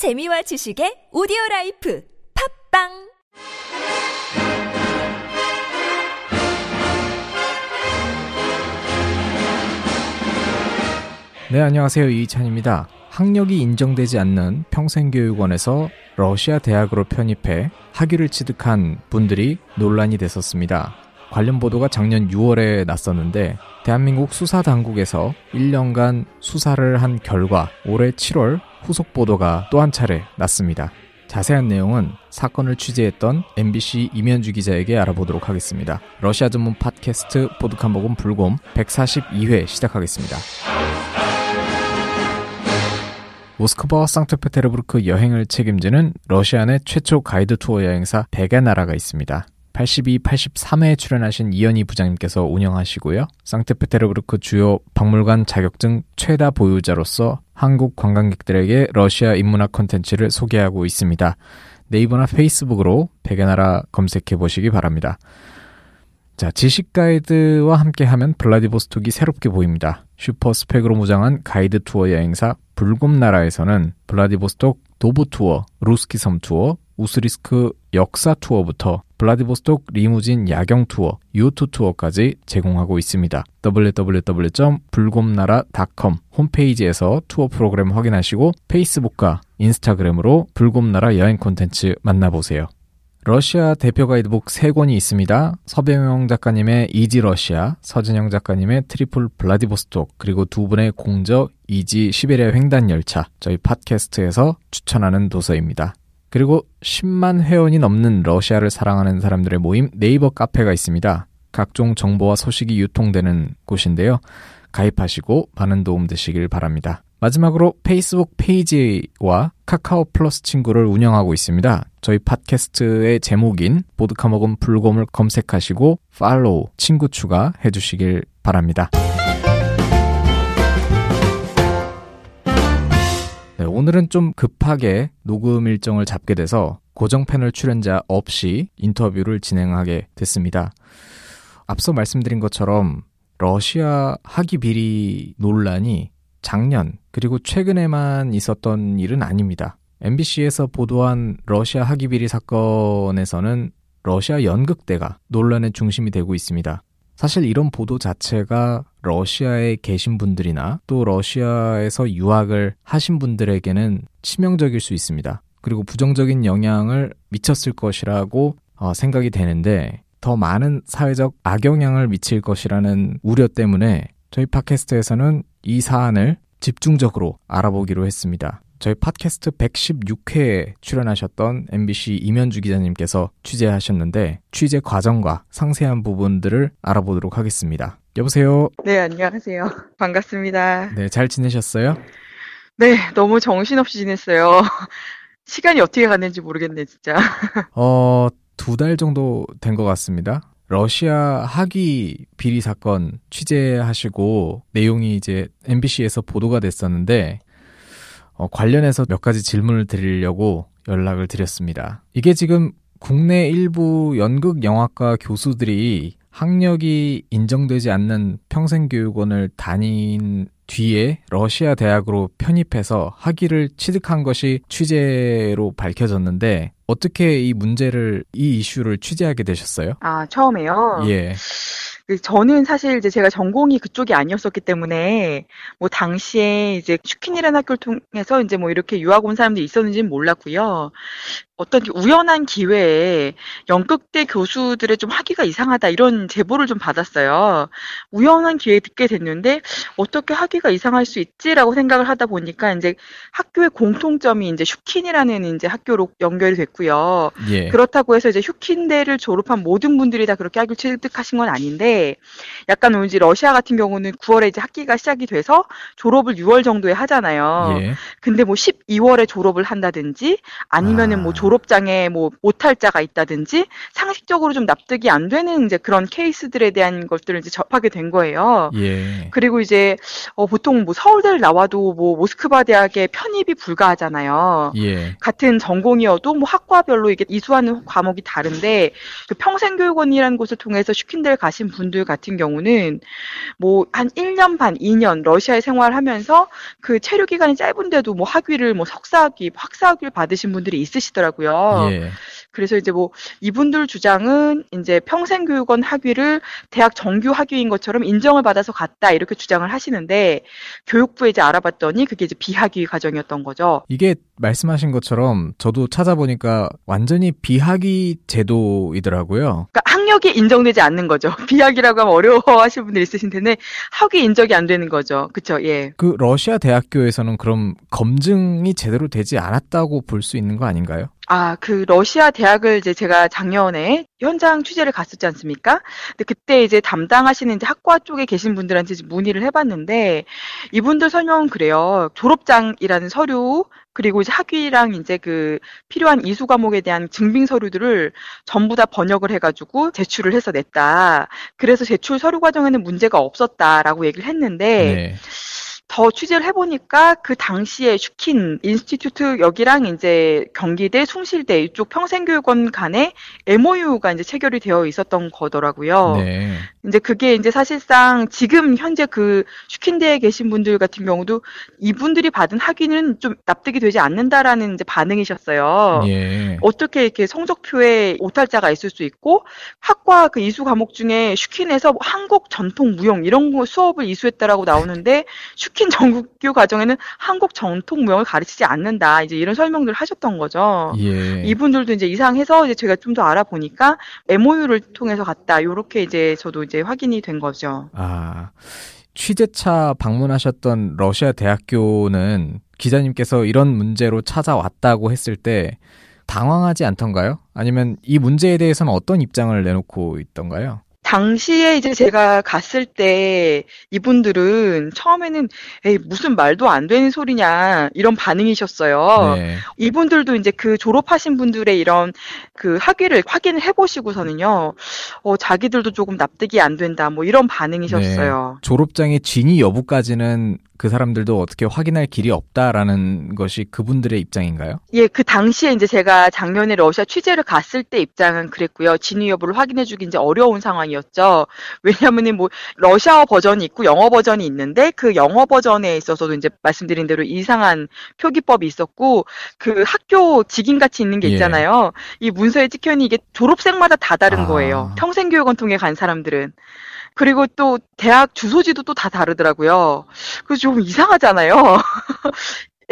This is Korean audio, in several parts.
재미와 지식의 오디오 라이프 팟빵 네, 안녕하세요. 이찬입니다. 학력이 인정되지 않는 평생교육원에서 러시아 대학으로 편입해 학위를 취득한 분들이 논란이 됐었습니다. 관련 보도가 작년 6월에 났었는데 대한민국 수사 당국에서 1년간 수사를 한 결과 올해 7월 후속 보도가 또 한 차례 났습니다. 자세한 내용은 사건을 취재했던 MBC 이면주 기자에게 알아보도록 하겠습니다. 러시아 전문 팟캐스트 보드카 먹은 불곰 142회 시작하겠습니다. 모스크바와 상트페테르부르크 여행을 책임지는 러시아 내 최초 가이드 투어 여행사 백의 나라가 있습니다. 82, 83회에 출연하신 이현희 부장님께서 운영하시고요. 상트페테르부르크 주요 박물관 자격증 최다 보유자로서 한국 관광객들에게 러시아 인문학 콘텐츠를 소개하고 있습니다. 네이버나 페이스북으로 백의 나라 검색해 보시기 바랍니다. 자, 지식 가이드와 함께 하면 블라디보스톡이 새롭게 보입니다. 슈퍼 스펙으로 무장한 가이드 투어 여행사 불곰나라에서는 블라디보스톡 도보 투어, 루스키 섬 투어, 우수리스크 역사 투어부터 블라디보스톡 리무진 야경 투어, 요트 투어까지 제공하고 있습니다. www.불곰나라.com 홈페이지에서 투어 프로그램 확인하시고 페이스북과 인스타그램으로 불곰나라 여행 콘텐츠 만나보세요. 러시아 대표 가이드북 3권이 있습니다. 서병영 작가님의 이지 러시아, 서진영 작가님의 트리플 블라디보스톡, 그리고 두 분의 공저 이지 시베리아 횡단 열차, 저희 팟캐스트에서 추천하는 도서입니다. 그리고 10만 회원이 넘는 러시아를 사랑하는 사람들의 모임 네이버 카페가 있습니다. 각종 정보와 소식이 유통되는 곳인데요. 가입하시고 많은 도움 되시길 바랍니다. 마지막으로 페이스북 페이지와 카카오 플러스 친구를 운영하고 있습니다. 저희 팟캐스트의 제목인 보드카 먹은 불곰을 검색하시고 팔로우, 친구 추가 해 주시길 바랍니다. 오늘은 좀 급하게 녹음 일정을 잡게 돼서 고정 패널 출연자 없이 인터뷰를 진행하게 됐습니다. 앞서 말씀드린 것처럼 러시아 학위 비리 논란이 작년 그리고 최근에만 있었던 일은 아닙니다. MBC에서 보도한 러시아 학위 비리 사건에서는 러시아 연극대가 논란의 중심이 되고 있습니다. 사실 이런 보도 자체가 러시아에 계신 분들이나 또 러시아에서 유학을 하신 분들에게는 치명적일 수 있습니다. 그리고 부정적인 영향을 미쳤을 것이라고 어, 생각이 되는데 더 많은 사회적 악영향을 미칠 것이라는 우려 때문에 저희 팟캐스트에서는 이 사안을 집중적으로 알아보기로 했습니다. 저희 팟캐스트 116회에 출연하셨던 MBC 이면주 기자님께서 취재하셨는데 취재 과정과 상세한 부분들을 알아보도록 하겠습니다. 여보세요. 네, 안녕하세요. 반갑습니다. 네, 잘 지내셨어요? 네, 너무 정신없이 지냈어요. 시간이 어떻게 갔는지 모르겠네, 진짜. 어, 두 달 정도 된 것 같습니다. 러시아 학위 비리 사건 취재하시고 내용이 이제 MBC에서 보도가 됐었는데 어, 관련해서 몇 가지 질문을 드리려고 연락을 드렸습니다. 이게 지금 국내 일부 연극 영화과 교수들이 학력이 인정되지 않는 평생교육원을 다닌 뒤에 러시아 대학으로 편입해서 학위를 취득한 것이 취재로 밝혀졌는데 어떻게 이 문제를 이 이슈를 취재하게 되셨어요? 아, 처음에요? 예. 그 저는 사실 이제 제가 전공이 그쪽이 아니었었기 때문에 뭐 당시에 이제 슈킨이라는 학교를 통해서 이제 뭐 이렇게 유학 온 사람들이 있었는지는 몰랐고요. 어떤 우연한 기회에 연극대 교수들의 좀 학위가 이상하다 이런 제보를 좀 받았어요. 우연한 기회에 듣게 됐는데 어떻게 학위가 이상할 수 있지라고 생각을 하다 보니까 이제 학교의 공통점이 이제 슈킨이라는 이제 학교로 연결이 됐고요. 예. 그렇다고 해서 이제 슈킨대를 졸업한 모든 분들이 다 그렇게 학위 를 취득하신 건 아닌데 약간 왠지 러시아 같은 경우는 9월에 이제 학기가 시작이 돼서 졸업을 6월 정도에 하잖아요. 예. 근데 뭐 12월에 졸업을 한다든지 아니면은 아. 뭐 졸업장에 뭐 오탈자가 있다든지 상식적으로 좀 납득이 안 되는 이제 그런 케이스들에 대한 것들을 이제 접하게 된 거예요. 예. 그리고 이제 어 보통 뭐 서울대를 나와도 뭐 모스크바 대학에 편입이 불가하잖아요. 예. 같은 전공이어도 뭐 학과별로 이게 이수하는 과목이 다른데 그 평생교육원이라는 곳을 통해서 슈킨대를 가신 분들 같은 경우는 뭐 한 1년 반, 2년 러시아에 생활하면서 그 체류 기간이 짧은데도 뭐 학위를 뭐 석사학위, 학사학위를 받으신 분들이 있으시더라고요. 예. 그래서 이제 뭐 이분들 주장은 이제 평생교육원 학위를 대학 정규 학위인 것처럼 인정을 받아서 갔다 이렇게 주장을 하시는데 교육부에 이제 알아봤더니 그게 이제 비학위 과정이었던 거죠. 이게 말씀하신 것처럼 저도 찾아보니까 완전히 비학위 제도이더라고요. 그러니까 학력이 인정되지 않는 거죠. 비학이라고 하면 어려워하시는 분들 있으신 텐데 학위 인정이 안 되는 거죠. 그쵸? 예. 그 러시아 대학교에서는 그럼 검증이 제대로 되지 않았다고 볼 수 있는 거 아닌가요? 아, 그 러시아 대학을 이제 제가 작년에 현장 취재를 갔었지 않습니까? 근데 그때 이제 담당하시는 이제 학과 쪽에 계신 분들한테 문의를 해봤는데 이분들 설명은 그래요. 졸업장이라는 서류 그리고 이제 학위랑 이제 그 필요한 이수 과목에 대한 증빙 서류들을 전부 다 번역을 해가지고 제출을 해서 냈다. 그래서 제출 서류 과정에는 문제가 없었다라고 얘기를 했는데 네. 더 취재를 해보니까 그 당시에 슈킨 Institute 여기랑 이제 경기대, 숭실대 이쪽 평생교육원 간에 MOU가 이제 체결이 되어 있었던 거더라고요. 네. 이제 그게 이제 사실상 지금 현재 그 슈킨대에 계신 분들 같은 경우도 이분들이 받은 학위는 좀 납득이 되지 않는다라는 이제 반응이셨어요. 예. 어떻게 이렇게 성적표에 오탈자가 있을 수 있고 학과 그 이수 과목 중에 슈킨에서 뭐 한국 전통 무용 이런 거 수업을 이수했다라고 나오는데 슈킨 정규 과정에는 한국 전통 무용을 가르치지 않는다 이제 이런 설명들을 하셨던 거죠. 예. 이분들도 이제 이상해서 이제 제가 좀 더 알아보니까 MOU를 통해서 갔다 요렇게 이제 저도 이제 확인이 된 거죠. 아, 취재차 방문하셨던 러시아 대학교는 기자님께서 이런 문제로 찾아왔다고 했을 때 당황하지 않던가요? 아니면 이 문제에 대해서는 어떤 입장을 내놓고 있던가요? 당시에 이제 제가 갔을 때 이분들은 처음에는 에이 무슨 말도 안 되는 소리냐 이런 반응이셨어요. 네. 이분들도 이제 그 졸업하신 분들의 이런 그 학위를 확인을 해보시고서는요, 어, 자기들도 조금 납득이 안 된다, 뭐 이런 반응이셨어요. 졸업장의 진위 여부까지는 그 사람들도 어떻게 확인할 길이 없다라는 것이 그분들의 입장인가요? 예, 그 당시에 이제 제가 작년에 러시아 취재를 갔을 때 입장은 그랬고요. 진위 여부를 확인해주기 이제 어려운 상황이었죠. 왜냐하면은 뭐 러시아어 버전이 있고 영어 버전이 있는데 그 영어 버전에 있어서도 이제 말씀드린 대로 이상한 표기법이 있었고 그 학교 직인 같이 있는 게 예. 있잖아요. 이 문서에 찍혀있는 이게 졸업생마다 다 다른 아. 거예요. 평생교육원 통해 간 사람들은. 그리고 또 대학 주소지도 또 다 다르더라고요. 그래서 좀 이상하잖아요.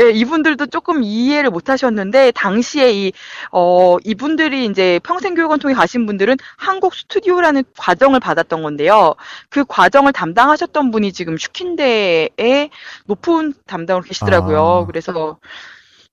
예, 이분들도 조금 이해를 못 하셨는데, 당시에 이, 어, 이분들이 이제 평생교육원 통해 가신 분들은 한국 스튜디오라는 과정을 받았던 건데요. 그 과정을 담당하셨던 분이 지금 슈킨대에 높은 담당으로 계시더라고요. 아. 그래서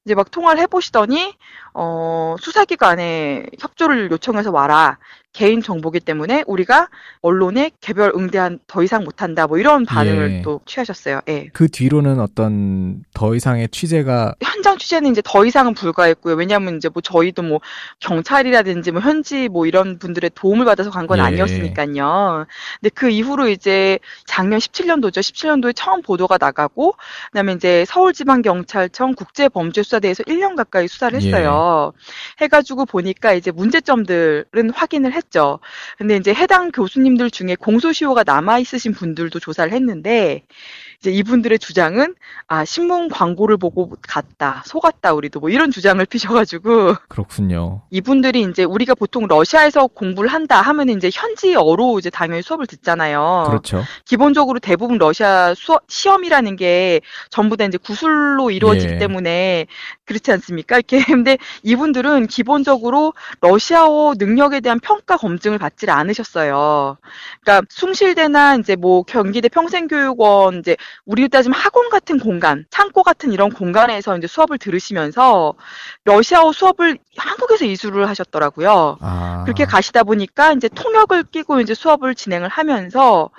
이제 막 통화를 해보시더니, 어, 수사기관에 협조를 요청해서 와라. 개인 정보기 때문에 우리가 언론에 개별 응대한 더 이상 못한다. 뭐 이런 반응을 예. 또 취하셨어요. 예. 그 뒤로는 어떤 더 이상의 취재가 현장 취재는 이제 더 이상은 불가했고요. 왜냐하면 이제 뭐 저희도 뭐 경찰이라든지 뭐 현지 뭐 이런 분들의 도움을 받아서 간건 예. 아니었으니까요. 근데 그 이후로 이제 작년 17년도죠. 17년도에 처음 보도가 나가고 그다음에 이제 서울지방경찰청 국제범죄수사대에서 1년 가까이 수사를 했어요. 해가지고 보니까 이제 문제점들은 확인을 했 죠. 근데 이제 해당 교수님들 중에 공소시효가 남아 있으신 분들도 조사를 했는데 이제 이분들의 주장은 아 신문 광고를 보고 갔다 속았다 우리도 뭐 이런 주장을 피셔가지고 그렇군요. 이분들이 이제 우리가 보통 러시아에서 공부를 한다 하면 이제 현지어로 이제 당연히 수업을 듣잖아요. 그렇죠. 기본적으로 대부분 러시아 수업 시험이라는 게 전부 다 이제 구술로 이루어지기 예. 때문에 그렇지 않습니까? 이렇게 근데 이분들은 기본적으로 러시아어 능력에 대한 평가 검증을 받질 않으셨어요. 그러니까 숭실대나 이제 뭐 경기대 평생교육원 이제 우리로 따지면 학원 같은 공간, 창고 같은 이런 공간에서 이제 수업을 들으시면서 러시아어 수업을 한국에서 이수를 하셨더라고요. 아. 그렇게 가시다 보니까 이제 통역을 끼고 이제 수업을 진행을 하면서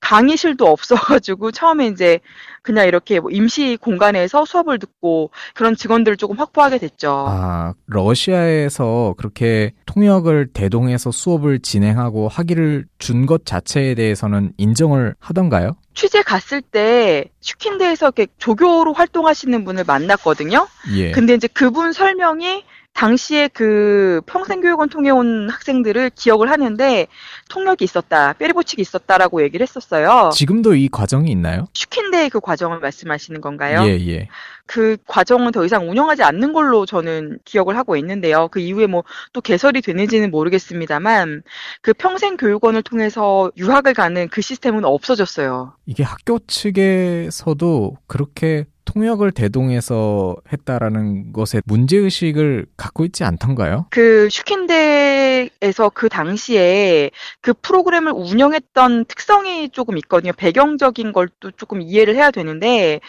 강의실도 없어가지고 처음에 이제 그냥 이렇게 뭐 임시 공간에서 수업을 듣고 그런 직원들을 조금 확보하게 됐죠. 아, 러시아에서 그렇게 통역을 대동해서 수업을 진행하고 학위를 준 것 자체에 대해서는 인정을 하던가요? 취재 갔을 때 슈킨대에서 이렇게 조교로 활동하시는 분을 만났거든요. 예. 근데 이제 그분 설명이 당시에 그 평생교육원 통해 온 학생들을 기억을 하는데 통역이 있었다, переводчик이 있었다라고 얘기를 했었어요. 지금도 이 과정이 있나요? 슈킨대의 그 과정을 말씀하시는 건가요? 예, 예. 그 과정은 더 이상 운영하지 않는 걸로 저는 기억을 하고 있는데요. 그 이후에 뭐 또 개설이 되는지는 모르겠습니다만 그 평생 교육원을 통해서 유학을 가는 그 시스템은 없어졌어요. 이게 학교 측에서도 그렇게 통역을 대동해서 했다라는 것에 문제의식을 갖고 있지 않던가요? 그 슈킨데에서 그 당시에 그 프로그램을 운영했던 특성이 조금 있거든요. 배경적인 걸 또 조금 이해를 해야 되는데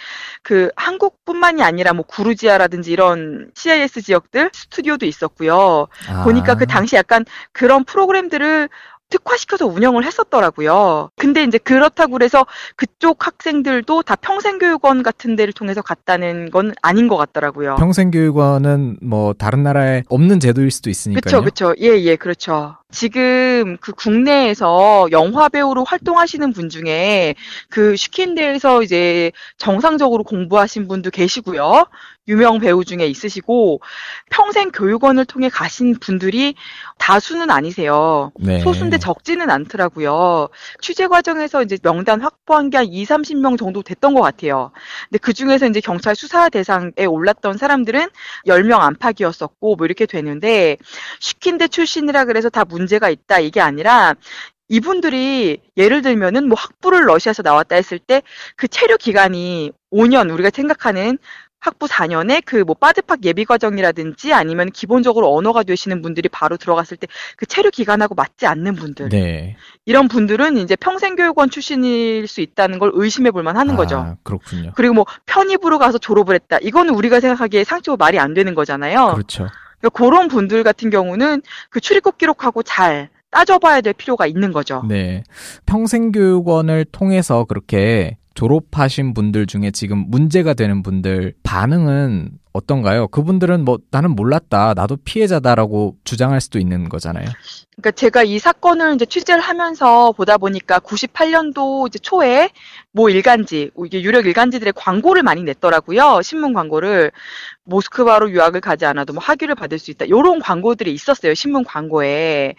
그 한국뿐만 이 아니라 뭐 구르지아라든지 이런 CIS 지역들 스튜디오도 있었고요. 아, 보니까 그 당시 약간 그런 프로그램들을 특화시켜서 운영을 했었더라고요. 근데 이제 그렇다고 그래서 그쪽 학생들도 다 평생교육원 같은 데를 통해서 갔다는 건 아닌 것 같더라고요. 평생교육원은 뭐 다른 나라에 없는 제도일 수도 있으니까요. 그렇죠, 그렇죠. 예, 예, 그렇죠. 지금 그 국내에서 영화 배우로 활동하시는 분 중에 그 슈킨데에서 이제 정상적으로 공부하신 분도 계시고요. 유명 배우 중에 있으시고 평생 교육원을 통해 가신 분들이 다수는 아니세요. 네. 소수인데 적지는 않더라고요. 취재 과정에서 이제 명단 확보한 게 한 2, 30명 정도 됐던 것 같아요. 근데 그 중에서 이제 경찰 수사 대상에 올랐던 사람들은 10명 안팎이었었고 뭐 이렇게 되는데 슈킨데 출신이라 그래서 다 문 제가 있다 이게 아니라 이분들이 예를 들면은 뭐 학부를 러시아에서 나왔다 했을 때 그 체류 기간이 5년 우리가 생각하는 학부 4년에 그 뭐 빠드팍 예비 과정이라든지 아니면 기본적으로 언어가 되시는 분들이 바로 들어갔을 때 그 체류 기간하고 맞지 않는 분들 네. 이런 분들은 이제 평생 교육원 출신일 수 있다는 걸 의심해 볼 만 하는 아, 거죠. 그렇군요. 그리고 뭐 편입으로 가서 졸업을 했다. 이거는 우리가 생각하기에 상식적으로 말이 안 되는 거잖아요. 그렇죠. 그러니까 그런 분들 같은 경우는 그 출입국 기록하고 잘 따져봐야 될 필요가 있는 거죠. 네. 평생교육원을 통해서 그렇게 졸업하신 분들 중에 지금 문제가 되는 분들 반응은 어떤가요? 그분들은 뭐 나는 몰랐다. 나도 피해자다라고 주장할 수도 있는 거잖아요. 그러니까 제가 이 사건을 이제 취재를 하면서 보다 보니까 98년도 이제 초에 모 일간지, 이게 유력 일간지들의 광고를 많이 냈더라고요. 신문 광고를. 모스크바로 유학을 가지 않아도 뭐 학위를 받을 수 있다. 요런 광고들이 있었어요. 신문 광고에.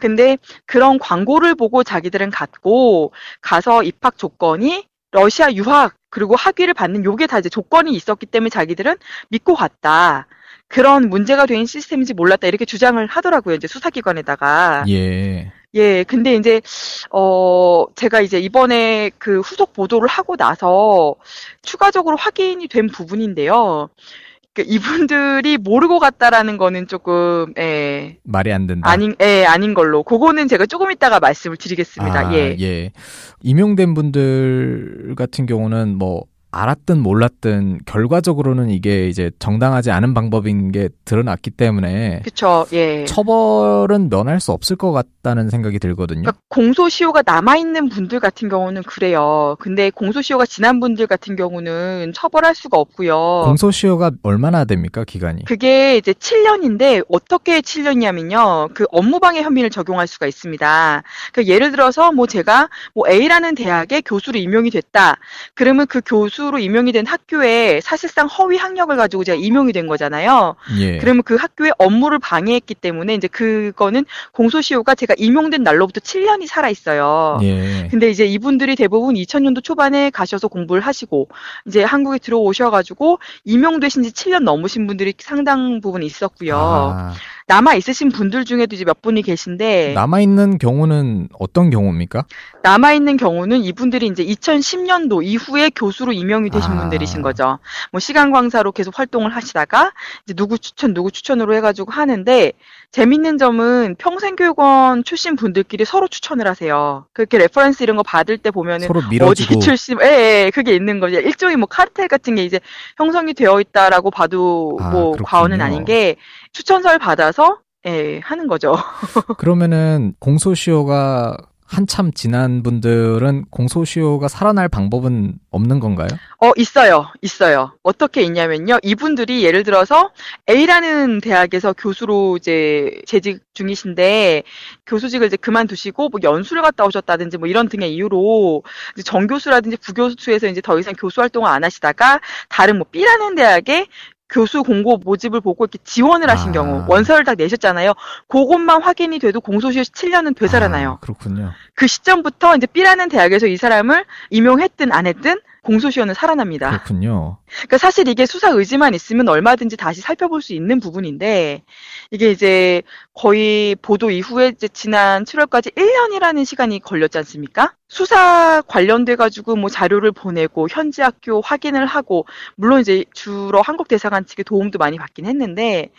근데 그런 광고를 보고 자기들은 갔고 가서 입학 조건이 러시아 유학 그리고 학위를 받는 요게 다 이제 조건이 있었기 때문에 자기들은 믿고 갔다. 그런 문제가 된 시스템인지 몰랐다. 이렇게 주장을 하더라고요. 이제 수사기관에다가. 예. 예, 근데 이제, 어, 제가 이제 이번에 그 후속 보도를 하고 나서 추가적으로 확인이 된 부분인데요. 그 이분들이 모르고 갔다라는 거는 조금, 예, 말이 안 된다. 아닌, 예, 아닌 걸로. 그거는 제가 조금 이따가 말씀을 드리겠습니다. 아, 예. 예. 임용된 분들 같은 경우는 뭐 알았든 몰랐든 결과적으로는 이게 이제 정당하지 않은 방법인 게 드러났기 때문에 그쵸, 예. 처벌은 면할 수 없을 것 같다는 생각이 들거든요. 그러니까 공소시효가 남아 있는 분들 같은 경우는 그래요. 근데 공소시효가 지난 분들 같은 경우는 처벌할 수가 없고요. 공소시효가 얼마나 됩니까 기간이? 그게 이제 7년인데 어떻게 7년이냐면요. 그 업무방해 혐의를 적용할 수가 있습니다. 그 예를 들어서 뭐 제가 뭐 A라는 대학에 교수로 임용이 됐다. 그러면 그 교수 로 임용이 된 학교에 사실상 허위 학력을 가지고 제가 임용이 된 거잖아요. 예. 그러면 그 학교의 업무를 방해했기 때문에 이제 그거는 공소시효가 제가 임용된 날로부터 7년이 살아 있어요. 예. 근데 이제 이분들이 대부분 2000년도 초반에 가셔서 공부를 하시고 이제 한국에 들어오셔가지고 임용되신 지 7년 넘으신 분들이 상당 부분 있었고요. 아, 남아 있으신 분들 중에도 이제 몇 분이 계신데 남아 있는 경우는 어떤 경우입니까? 남아 있는 경우는 이분들이 이제 2010년도 이후에 교수로 임용이 되신 아. 분들이신 거죠. 뭐 시간 강사로 계속 활동을 하시다가 이제 누구 추천 누구 추천으로 해가지고 하는데 재밌는 점은 평생교육원 출신 분들끼리 서로 추천을 하세요. 그렇게 reference 이런 거 받을 때 보면은 서로 어디 밀어주고 출신, 예, 예, 그게 있는 거죠. 일종의 뭐 카르텔 같은 게 이제 형성이 되어 있다라고 봐도 아, 뭐 그렇군요. 과언은 아닌 게 추천서를 받아서 예, 하는 거죠. 그러면은 공소시효가 한참 지난 분들은 공소시효가 살아날 방법은 없는 건가요? 어, 있어요. 있어요. 어떻게 있냐면요. 이분들이 예를 들어서 A라는 대학에서 교수로 이제 재직 중이신데 교수직을 이제 그만두시고 뭐 연수를 갔다 오셨다든지 뭐 이런 등의 이유로 정교수라든지 부교수에서 이제 더 이상 교수 활동을 안 하시다가 다른 뭐 B라는 대학에 교수 공고 모집을 보고 이렇게 지원을 하신 아. 경우 원서를 다 내셨잖아요. 그것만 확인이 돼도 공소시효 7년은 되살아나요. 아, 그렇군요. 그 시점부터 이제 B라는 대학에서 이 사람을 임용했든 안 했든 공소시효는 살아납니다. 그렇군요. 그러니까 사실 이게 수사 의지만 있으면 얼마든지 다시 살펴볼 수 있는 부분인데 이게 이제 거의 보도 이후에 이제 지난 7월까지 1년이라는 시간이 걸렸지 않습니까? 수사 관련돼 가지고 뭐 자료를 보내고 현지 학교 확인을 하고 물론 이제 주로 한국 대사관 측의 도움도 많이 받긴 했는데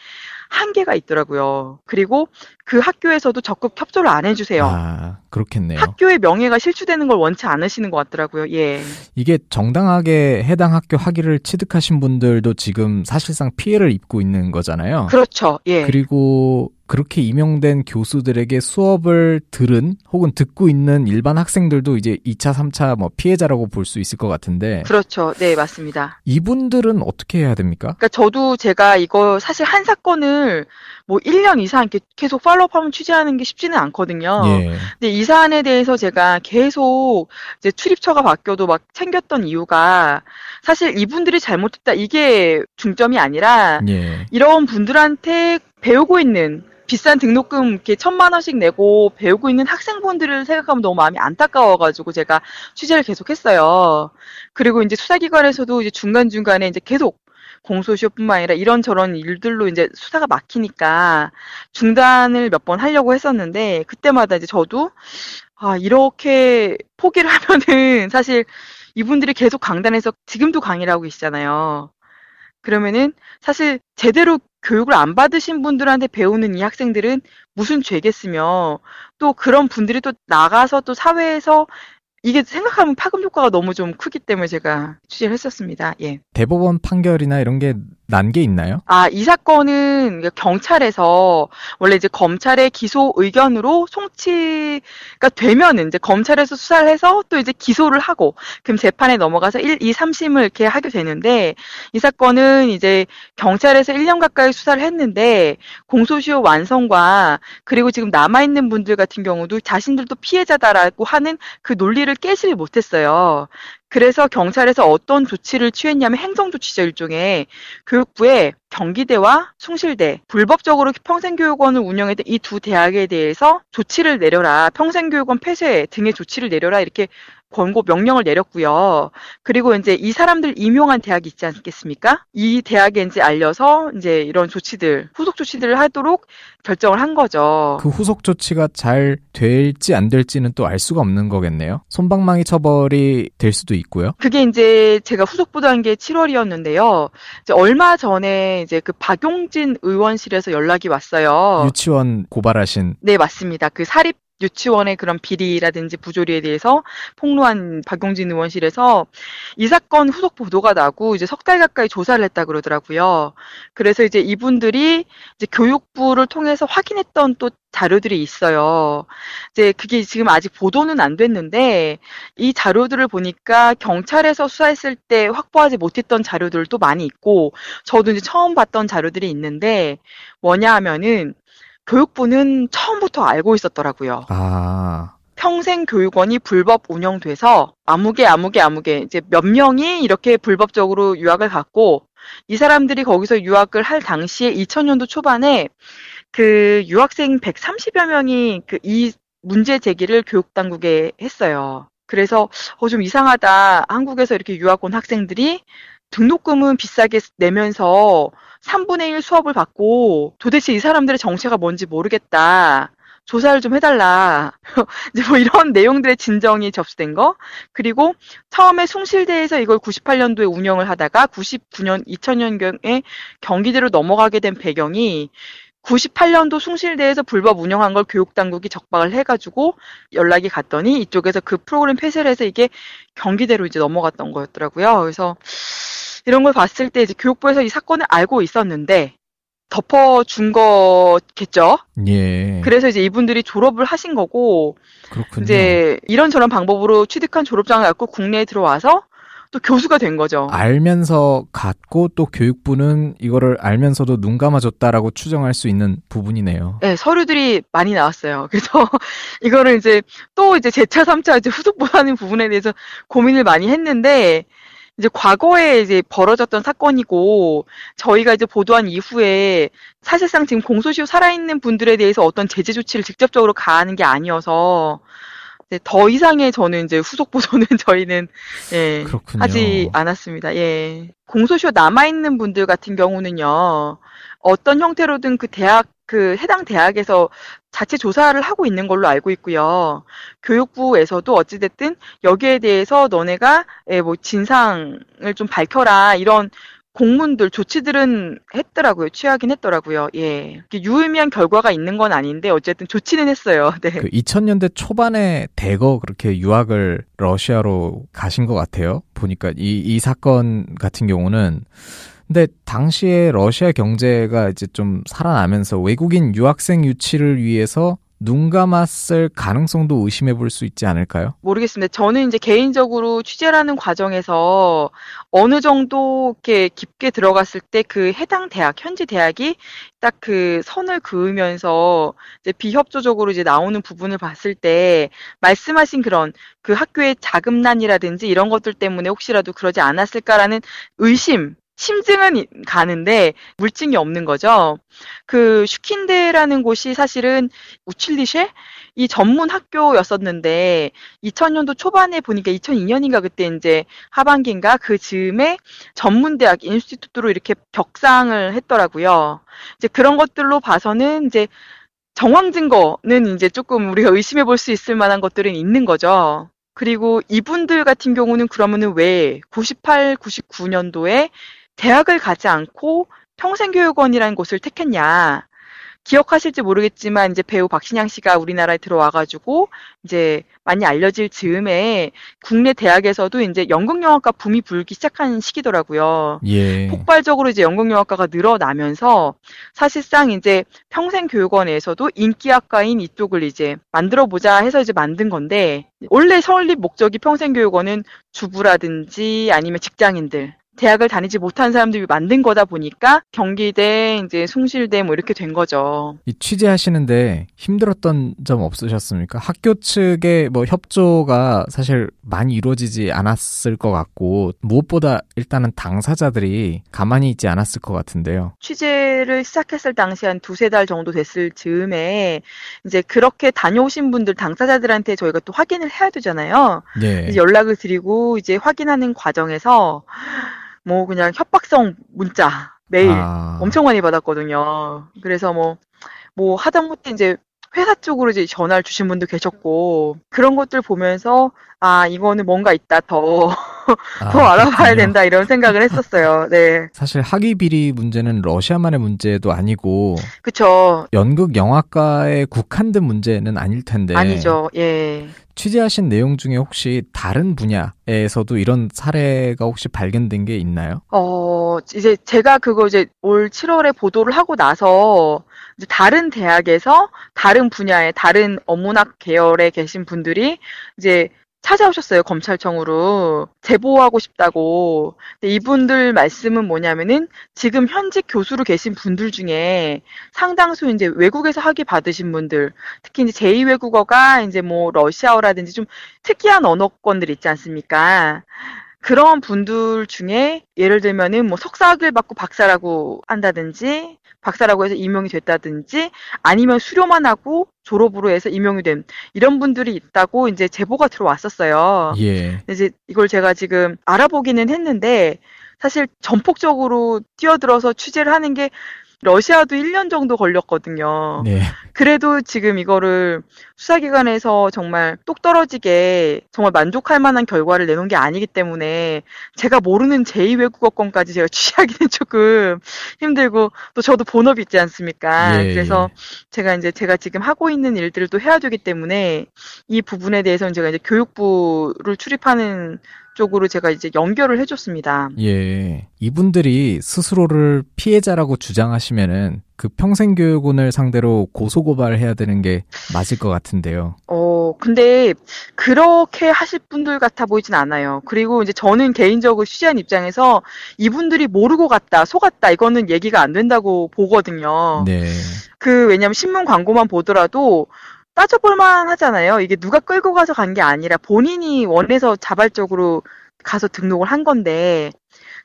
한계가 있더라고요. 그리고 그 학교에서도 적극 협조를 안 해주세요. 아, 그렇겠네요. 학교의 명예가 실추되는 걸 원치 않으시는 것 같더라고요. 예. 이게 정당하게 해당 학교 학위를 취득하신 분들도 지금 사실상 피해를 입고 있는 거잖아요. 그렇죠. 예. 그리고 그렇게 임용된 교수들에게 수업을 들은 혹은 듣고 있는 일반 학생들도 이제 2차, 3차 뭐 피해자라고 볼 수 있을 것 같은데 그렇죠. 네, 맞습니다. 이분들은 어떻게 해야 됩니까? 그러니까 저도 제가 이거 사실 한 사건을 뭐 1년 이상 이렇게 계속 팔로우하면 취재하는 게 쉽지는 않거든요. 예. 근데 이 사안에 대해서 제가 계속 이제 출입처가 바뀌어도 막 챙겼던 이유가 사실 이분들이 잘못했다 이게 중점이 아니라 예. 이런 분들한테 배우고 있는 비싼 등록금 이렇게 천만 원씩 내고 배우고 있는 학생분들을 생각하면 너무 마음이 안타까워가지고 제가 취재를 계속했어요. 그리고 이제 수사기관에서도 이제 중간 중간에 이제 계속 공소시효뿐만 아니라 이런저런 일들로 이제 수사가 막히니까 중단을 몇 번 하려고 했었는데 그때마다 이제 저도 아 이렇게 포기를 하면은 사실 이분들이 계속 강단에서 지금도 강의를 하고 계시잖아요. 그러면은 사실 제대로 교육을 안 받으신 분들한테 배우는 이 학생들은 무슨 죄겠으며 또 그런 분들이 또 나가서 또 사회에서 이게 생각하면 파급 효과가 너무 좀 크기 때문에 제가 취재를 했었습니다. 예. 대법원 판결이나 이런 게 난 게 있나요? 아, 이 사건은 경찰에서 원래 이제 검찰의 기소 의견으로 송치가 되면은 이제 검찰에서 수사를 해서 또 이제 기소를 하고 그럼 재판에 넘어가서 1, 2, 3심을 이렇게 하게 되는데 이 사건은 이제 경찰에서 1년 가까이 수사를 했는데 공소시효 완성과 그리고 지금 남아 있는 분들 같은 경우도 자신들도 피해자다라고 하는 그 논리를 깨지를 못했어요. 그래서 경찰에서 어떤 조치를 취했냐면 행정조치죠, 일종의. 교육부에 경기대와 숭실대, 불법적으로 평생교육원을 운영했던 이 두 대학에 대해서 조치를 내려라, 평생교육원 폐쇄 등의 조치를 내려라, 이렇게 권고 명령을 내렸고요. 그리고 이제 이 사람들 임용한 대학이 있지 않겠습니까? 이 대학에 이제 알려서 이제 이런 조치들, 후속 조치들을 하도록 결정을 한 거죠. 그 후속 조치가 잘 될지 안 될지는 또 알 수가 없는 거겠네요. 손방망이 처벌이 될 수도 있고요. 그게 이제 제가 후속 보도한 게 7월이었는데요. 이제 얼마 전에 이제 그 박용진 의원실에서 연락이 왔어요. 유치원 고발하신 네, 맞습니다. 그 사립 유치원의 그런 비리라든지 부조리에 대해서 폭로한 박용진 의원실에서 이 사건 후속 보도가 나고 이제 석 달 가까이 조사를 했다 그러더라고요. 그래서 이제 이분들이 이제 교육부를 통해서 확인했던 또 자료들이 있어요. 이제 그게 지금 아직 보도는 안 됐는데 이 자료들을 보니까 경찰에서 수사했을 때 확보하지 못했던 자료들도 많이 있고 저도 이제 처음 봤던 자료들이 있는데 뭐냐 하면은 교육부는 처음부터 알고 있었더라고요. 아 평생 교육원이 불법 운영돼서 아무개 아무개 아무개 이제 몇 명이 이렇게 불법적으로 유학을 갔고 이 사람들이 거기서 유학을 할 당시에 2000년도 초반에 그 유학생 130여 명이 그 이 문제 제기를 교육 당국에 했어요. 그래서 어 좀 이상하다. 한국에서 이렇게 유학 온 학생들이 등록금은 비싸게 내면서 3분의 1 수업을 받고 도대체 이 사람들의 정체가 뭔지 모르겠다. 조사를 좀 해달라. 이제 뭐 이런 내용들의 진정이 접수된 거. 그리고 처음에 숭실대에서 이걸 98년도에 운영을 하다가 99년, 2000년경에 경기대로 넘어가게 된 배경이 98년도 숭실대에서 불법 운영한 걸 교육당국이 적박을 해가지고 연락이 갔더니 이쪽에서 그 프로그램 폐쇄를 해서 이게 경기대로 이제 넘어갔던 거였더라고요. 그래서 이런 걸 봤을 때 이제 교육부에서 이 사건을 알고 있었는데 덮어준 거겠죠. 예. 그래서 이제 이분들이 졸업을 하신 거고 그렇군요. 이제 이런저런 방법으로 취득한 졸업장을 갖고 국내에 들어와서 또 교수가 된 거죠. 알면서 갔고 또 교육부는 이거를 알면서도 눈 감아줬다라고 추정할 수 있는 부분이네요. 네, 서류들이 많이 나왔어요. 그래서 이거를 이제 또 이제 제차, 삼차 이제 후속보다는 부분에 대해서 고민을 많이 했는데 이제 과거에 이제 벌어졌던 사건이고 저희가 이제 보도한 이후에 사실상 지금 공소시효 살아있는 분들에 대해서 어떤 제재 조치를 직접적으로 가하는 게 아니어서 더 이상의 저는 이제 후속 보도는 저희는 예. 하지 않았습니다. 예 공소시효 남아 있는 분들 같은 경우는요 어떤 형태로든 그 대학 그 해당 대학에서 자체 조사를 하고 있는 걸로 알고 있고요. 교육부에서도 어찌됐든 여기에 대해서 너네가 예, 뭐 진상을 좀 밝혀라 이런 공문들 조치들은 했더라고요. 취하긴 했더라고요. 예. 유의미한 결과가 있는 건 아닌데 어쨌든 조치는 했어요. 네. 그 2000년대 초반에 대거 그렇게 유학을 러시아로 가신 것 같아요. 보니까 이, 이 사건 같은 경우는 근데 당시에 러시아 경제가 이제 좀 살아나면서 외국인 유학생 유치를 위해서 눈 감았을 가능성도 의심해 볼 수 있지 않을까요? 모르겠습니다. 저는 이제 개인적으로 취재라는 과정에서 어느 정도 이렇게 깊게 들어갔을 때 그 해당 대학, 현지 대학이 딱 그 선을 그으면서 이제 비협조적으로 이제 나오는 부분을 봤을 때 말씀하신 그런 그 학교의 자금난이라든지 이런 것들 때문에 혹시라도 그러지 않았을까라는 의심, 심증은 가는데 물증이 없는 거죠. 그 슈킨데라는 곳이 사실은 우칠리쉐 이 전문 학교였었는데 2000년도 초반에 보니까 2002년인가 그때 이제 하반기인가 그 즈음에 전문 대학 인스티튜트로 이렇게 격상을 했더라고요. 이제 그런 것들로 봐서는 이제 정황 증거는 이제 조금 우리가 의심해 볼 수 있을 만한 것들은 있는 거죠. 그리고 이분들 같은 경우는 그러면은 왜 98, 99년도에 대학을 가지 않고 평생교육원이라는 곳을 택했냐. 기억하실지 모르겠지만 이제 배우 박신양 씨가 우리나라에 들어와가지고 이제 많이 알려질 즈음에 국내 대학에서도 이제 연극 영화과 붐이 불기 시작한 시기더라고요. 예. 폭발적으로 이제 연극 영화과가 늘어나면서 사실상 이제 평생 교육원에서도 인기학과인 이쪽을 이제 만들어 보자 해서 이제 만든 건데 원래 설립 목적이 평생 교육원은 주부라든지 아니면 직장인들 대학을 다니지 못한 사람들이 만든 거다 보니까 경기대, 이제 숭실대 뭐 이렇게 된 거죠. 이 취재하시는데 힘들었던 점 없으셨습니까? 학교 측의 뭐 협조가 사실 많이 이루어지지 않았을 것 같고 무엇보다 일단은 당사자들이 가만히 있지 않았을 것 같은데요. 취재를 시작했을 당시 한 두세 달 정도 됐을 즈음에 이제 그렇게 다녀오신 분들 당사자들한테 저희가 또 확인을 해야 되잖아요. 예. 연락을 드리고 이제 확인하는 과정에서 뭐 그냥 협박성 문자 매일 아, 엄청 많이 받았거든요. 그래서 뭐, 뭐 하다못해 이제 회사 쪽으로 이제 전화를 주신 분도 계셨고, 그런 것들 보면서, 아, 이거는 뭔가 있다, 더, 아, 더 알아봐야. 된다, 이런 생각을 했었어요. 네. 사실 학위 비리 문제는 러시아만의 문제도 아니고 그쵸. 연극 영화과에 국한된 문제는 아닐 텐데 아니죠. 예. 취재하신 내용 중에 혹시 다른 분야에서도 이런 사례가 혹시 발견된 게 있나요? 어, 이제 제가 그거 이제 올 7월에 보도를 하고 나서, 이제 다른 대학에서 다른 분야의 다른 어문학 계열에 계신 분들이 이제 찾아오셨어요, 검찰청으로. 제보하고 싶다고. 근데 이분들 말씀은 뭐냐면은 지금 현직 교수로 계신 분들 중에 상당수 이제 외국에서 학위 받으신 분들, 특히 이제 제2외국어가 이제 뭐 러시아어라든지 좀 특이한 언어권들 있지 않습니까? 그런 분들 중에 예를 들면은 뭐 석사학위를 받고 박사라고 한다든지 박사라고 해서 임용이 됐다든지 아니면 수료만 하고 졸업으로 해서 임용이 된 이런 분들이 있다고 이제 제보가 들어왔었어요. 예. 이제 이걸 제가 지금 알아보기는 했는데 사실 전폭적으로 뛰어들어서 취재를 하는 게 러시아도 1년 정도 걸렸거든요. 네. 그래도 지금 이거를 수사기관에서 정말 똑 떨어지게 정말 만족할 만한 결과를 내놓은 게 아니기 때문에 제가 모르는 제2외국어권까지 제가 취하기는 조금 힘들고 또 저도 본업이 있지 않습니까? 예, 그래서 제가 이제 제가 지금 하고 있는 일들을 또 해야 되기 때문에 이 부분에 대해서는 제가 이제 교육부를 출입하는 쪽으로 제가 이제 연결을 해줬습니다. 예. 이분들이 스스로를 피해자라고 주장하시면은 그 평생교육원을 상대로 고소고발을 해야 되는 게 맞을 것 같은데요. 어, 근데 그렇게 하실 분들 같아 보이진 않아요. 그리고 이제 저는 개인적으로 취재한 입장에서 이분들이 모르고 갔다, 속았다, 이거는 얘기가 안 된다고 보거든요. 네. 그, 왜냐면 신문 광고만 보더라도 따져볼만 하잖아요. 이게 누가 끌고 가서 간 게 아니라 본인이 원해서 자발적으로 가서 등록을 한 건데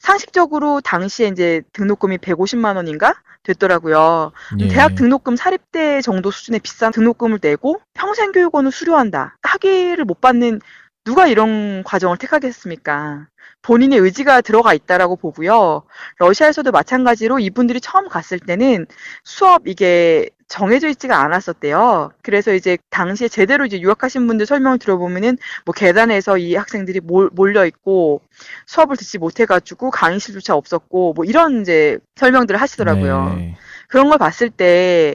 상식적으로 당시에 이제 등록금이 150만 원인가 됐더라고요. 예. 대학 등록금 사립대 정도 수준의 비싼 등록금을 내고 평생 교육원을 수료한다. 학위를 못 받는 누가 이런 과정을 택하겠습니까? 본인의 의지가 들어가 있다라고 보고요. 러시아에서도 마찬가지로 이분들이 처음 갔을 때는 수업 이게 정해져 있지가 않았었대요. 그래서 이제 당시에 제대로 이제 유학하신 분들 설명을 들어보면은 뭐 계단에서 이 학생들이 몰, 몰려 있고 수업을 듣지 못해가지고 강의실조차 없었고 뭐 이런 이제 설명들을 하시더라고요. 네. 그런 걸 봤을 때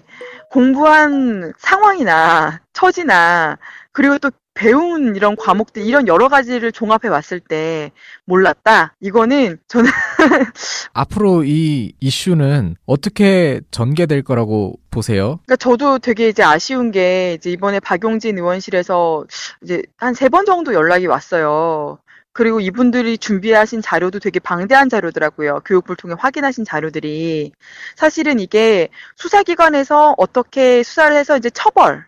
공부한 상황이나 처지나 그리고 또 배운 이런 과목들 이런 여러 가지를 종합해 봤을 때 몰랐다. 이거는 저는 앞으로 이 이슈는 어떻게 전개될 거라고 보세요? 그러니까 저도 되게 이제 아쉬운 게 이제 이번에 박용진 의원실에서 이제 한 세 번 정도 연락이 왔어요. 그리고 이분들이 준비하신 자료도 되게 방대한 자료더라고요. 교육부를 통해 확인하신 자료들이. 사실은 이게 수사기관에서 어떻게 수사를 해서 이제 처벌,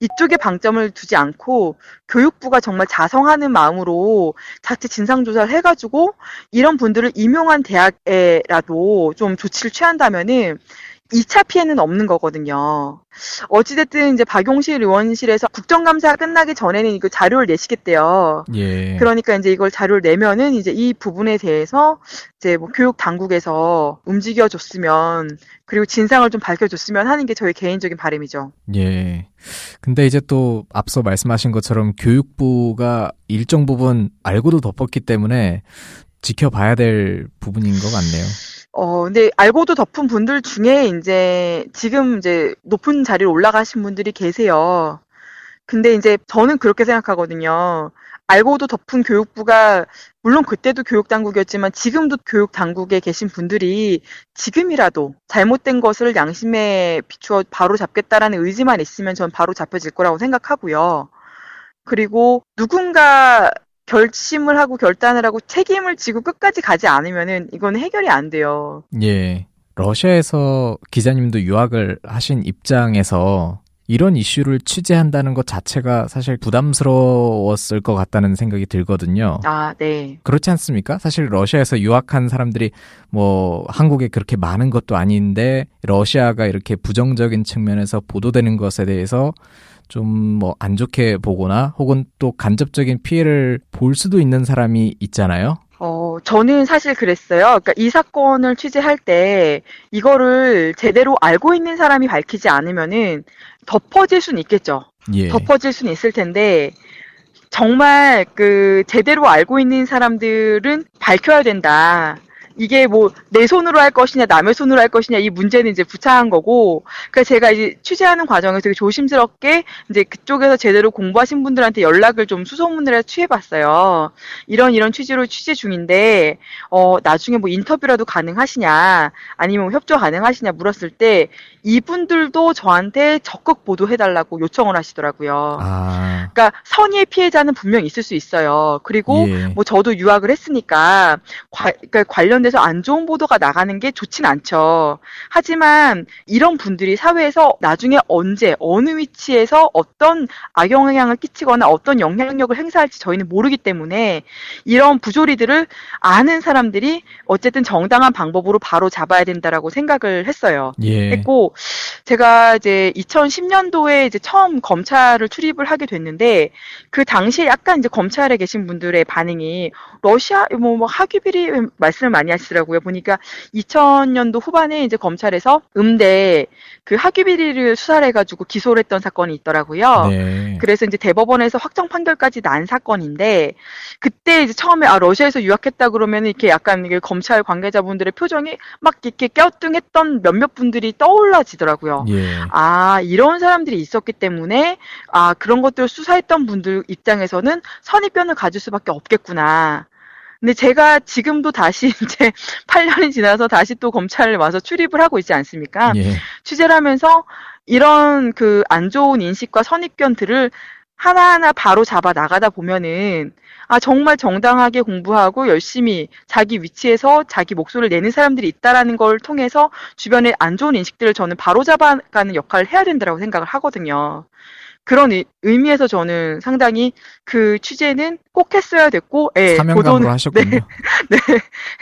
이쪽에 방점을 두지 않고 교육부가 정말 자성하는 마음으로 자체 진상조사를 해가지고 이런 분들을 임용한 대학에라도 좀 조치를 취한다면은 2차 피해는 없는 거거든요. 어찌됐든 이제 박용실 의원실에서 국정감사 끝나기 전에는 이거 자료를 내시겠대요. 예. 그러니까 이제 이걸 자료를 내면은 이제 이 부분에 대해서 이제 뭐 교육 당국에서 움직여 줬으면 그리고 진상을 좀 밝혀 줬으면 하는 게 저희 개인적인 바람이죠. 예. 근데 이제 또 앞서 말씀하신 것처럼 교육부가 일정 부분 알고도 덮었기 때문에 지켜봐야 될 부분인 것 같네요. 어, 근데 알고도 덮은 분들 중에 이제 지금 이제 높은 자리로 올라가신 분들이 계세요. 근데 이제 저는 그렇게 생각하거든요. 알고도 덮은 교육부가 물론 그때도 교육 당국이었지만 지금도 교육 당국에 계신 분들이 지금이라도 잘못된 것을 양심에 비추어 바로 잡겠다라는 의지만 있으면 전 바로 잡혀질 거라고 생각하고요. 그리고 누군가 결심을 하고 결단을 하고 책임을 지고 끝까지 가지 않으면은 이건 해결이 안 돼요. 예. 러시아에서 기자님도 유학을 하신 입장에서 이런 이슈를 취재한다는 것 자체가 사실 부담스러웠을 것 같다는 생각이 들거든요. 아, 네. 그렇지 않습니까? 사실 러시아에서 유학한 사람들이 뭐 한국에 그렇게 많은 것도 아닌데 러시아가 이렇게 부정적인 측면에서 보도되는 것에 대해서 좀 뭐 안 좋게 보거나 혹은 또 간접적인 피해를 볼 수도 있는 사람이 있잖아요. 어, 저는 사실 그랬어요. 그러니까 이 사건을 취재할 때 이거를 제대로 알고 있는 사람이 밝히지 않으면은 덮어질 수는 있겠죠. 예. 덮어질 수는 있을 텐데 정말 그 제대로 알고 있는 사람들은 밝혀야 된다. 이게 뭐 내 손으로 할 것이냐 남의 손으로 할 것이냐 이 문제는 이제 부차한 거고 그러니까 제가 이제 취재하는 과정에서 되게 조심스럽게 이제 그쪽에서 제대로 공부하신 분들한테 연락을 좀 수소문을 취해봤어요. 이런 이런 취지로 취재 중인데 어 나중에 뭐 인터뷰라도 가능하시냐 아니면 뭐 협조 가능하시냐 물었을 때 이분들도 저한테 적극 보도해달라고 요청을 하시더라고요. 아, 그러니까 선의의 피해자는 분명 있을 수 있어요. 그리고 예. 뭐 저도 유학을 했으니까 과- 그러니까 관련 돼서 안 좋은 보도가 나가는 게 좋진 않죠. 하지만 이런 분들이 사회에서 나중에 언제 어느 위치에서 어떤 악영향을 끼치거나 어떤 영향력을 행사할지 저희는 모르기 때문에 이런 부조리들을 아는 사람들이 어쨌든 정당한 방법으로 바로 잡아야 된다라고 생각을 했어요. 예. 했고 제가 이제 2010년도에 이제 처음 검찰을 출입을 하게 됐는데 그 당시에 약간 이제 검찰에 계신 분들의 반응이 러시아 뭐, 뭐 학위비리 말씀을 많이 하시더라고요. 보니까 2000년도 후반에 이제 검찰에서 음대 그 학위 비리를 수사를 해가지고 기소를 했던 사건이 있더라고요. 네. 그래서 이제 대법원에서 확정 판결까지 난 사건인데 그때 이제 처음에 아 러시아에서 유학했다 그러면 이렇게 약간 이게 검찰 관계자분들의 표정이 막 이렇게 껴뚱했던 몇몇 분들이 떠올라지더라고요. 예. 아 이런 사람들이 있었기 때문에 아 그런 것들을 수사했던 분들 입장에서는 선입견을 가질 수밖에 없겠구나. 근데 제가 지금도 다시 이제 8년이 지나서 다시 또 검찰에 와서 출입을 하고 있지 않습니까? 예. 취재를 하면서 이런 그 안 좋은 인식과 선입견들을 하나하나 바로 잡아 나가다 보면은 아 정말 정당하게 공부하고 열심히 자기 위치에서 자기 목소리를 내는 사람들이 있다라는 걸 통해서 주변에 안 좋은 인식들을 저는 바로 잡아가는 역할을 해야 된다고 생각을 하거든요. 그런 의, 의미에서 저는 상당히 그 취재는 꼭 했어야 됐고, 예, 사명감으로 하셨군요. 네, 네,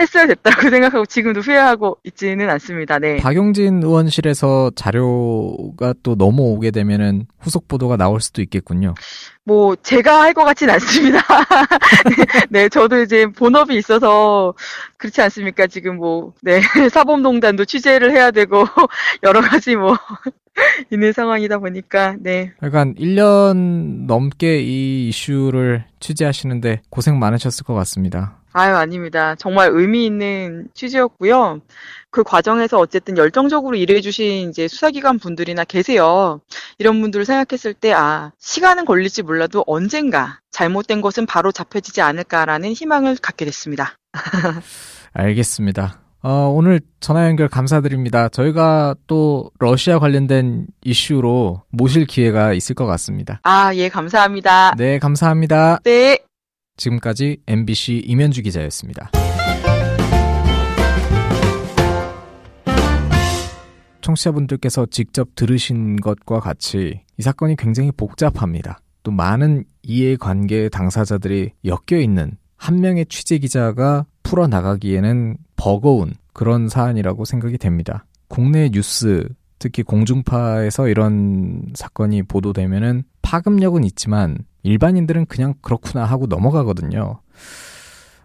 했어야 됐다고 생각하고 지금도 후회하고 있지는 않습니다. 네. 박용진 의원실에서 자료가 또 넘어오게 되면은 후속 보도가 나올 수도 있겠군요. 뭐 제가 할 것 같진 않습니다. 네, 저도 이제 본업이 있어서 그렇지 않습니까? 지금 뭐 네, 사법농단도 취재를 해야 되고 여러 가지 뭐 있는 상황이다 보니까 네. 약간 1년 넘게 이 이슈를 취재하시는데 고생 많으셨을 것 같습니다. 아유, 아닙니다. 정말 의미 있는 취재였고요. 그 과정에서 어쨌든 열정적으로 일해주신 이제 수사기관 분들이나 계세요. 이런 분들을 생각했을 때, 아, 시간은 걸릴지 몰라도 언젠가 잘못된 것은 바로 잡혀지지 않을까라는 희망을 갖게 됐습니다. 알겠습니다. 어, 오늘 전화 연결 감사드립니다. 저희가 또 러시아 관련된 이슈로 모실 기회가 있을 것 같습니다. 아, 예, 감사합니다. 네, 감사합니다. 네. 지금까지 MBC 이면주 기자였습니다. 청취자분들께서 직접 들으신 것과 같이 이 사건이 굉장히 복잡합니다. 또 많은 이해관계 당사자들이 엮여 있는 한 명의 취재 기자가 풀어나가기에는 버거운 그런 사안이라고 생각이 됩니다. 국내 뉴스, 특히 공중파에서 이런 사건이 보도되면은 파급력은 있지만 일반인들은 그냥 그렇구나 하고 넘어가거든요.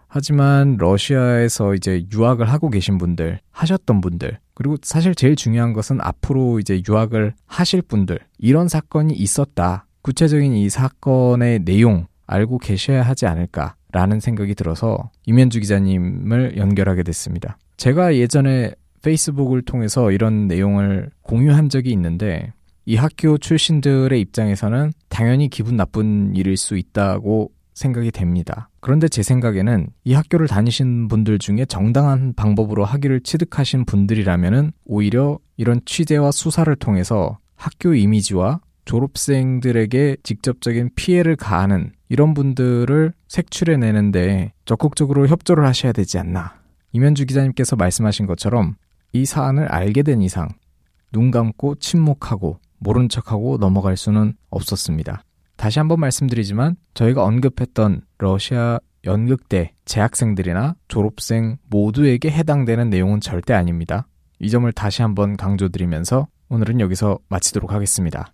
하지만 러시아에서 이제 유학을 하고 계신 분들, 하셨던 분들, 그리고 사실 제일 중요한 것은 앞으로 이제 유학을 하실 분들, 이런 사건이 있었다. 구체적인 이 사건의 내용 알고 계셔야 하지 않을까 라는 생각이 들어서 이면주 기자님을 연결하게 됐습니다. 제가 예전에 페이스북을 통해서 이런 내용을 공유한 적이 있는데 이 학교 출신들의 입장에서는 당연히 기분 나쁜 일일 수 있다고 생각이 됩니다. 그런데 제 생각에는 이 학교를 다니신 분들 중에 정당한 방법으로 학위를 취득하신 분들이라면은 오히려 이런 취재와 수사를 통해서 학교 이미지와 졸업생들에게 직접적인 피해를 가하는 이런 분들을 색출해내는데 적극적으로 협조를 하셔야 되지 않나. 이면주 기자님께서 말씀하신 것처럼 이 사안을 알게 된 이상 눈 감고 침묵하고 모른 척하고 넘어갈 수는 없었습니다. 다시 한번 말씀드리지만 저희가 언급했던 러시아 연극대 재학생들이나 졸업생 모두에게 해당되는 내용은 절대 아닙니다. 이 점을 다시 한번 강조드리면서 오늘은 여기서 마치도록 하겠습니다.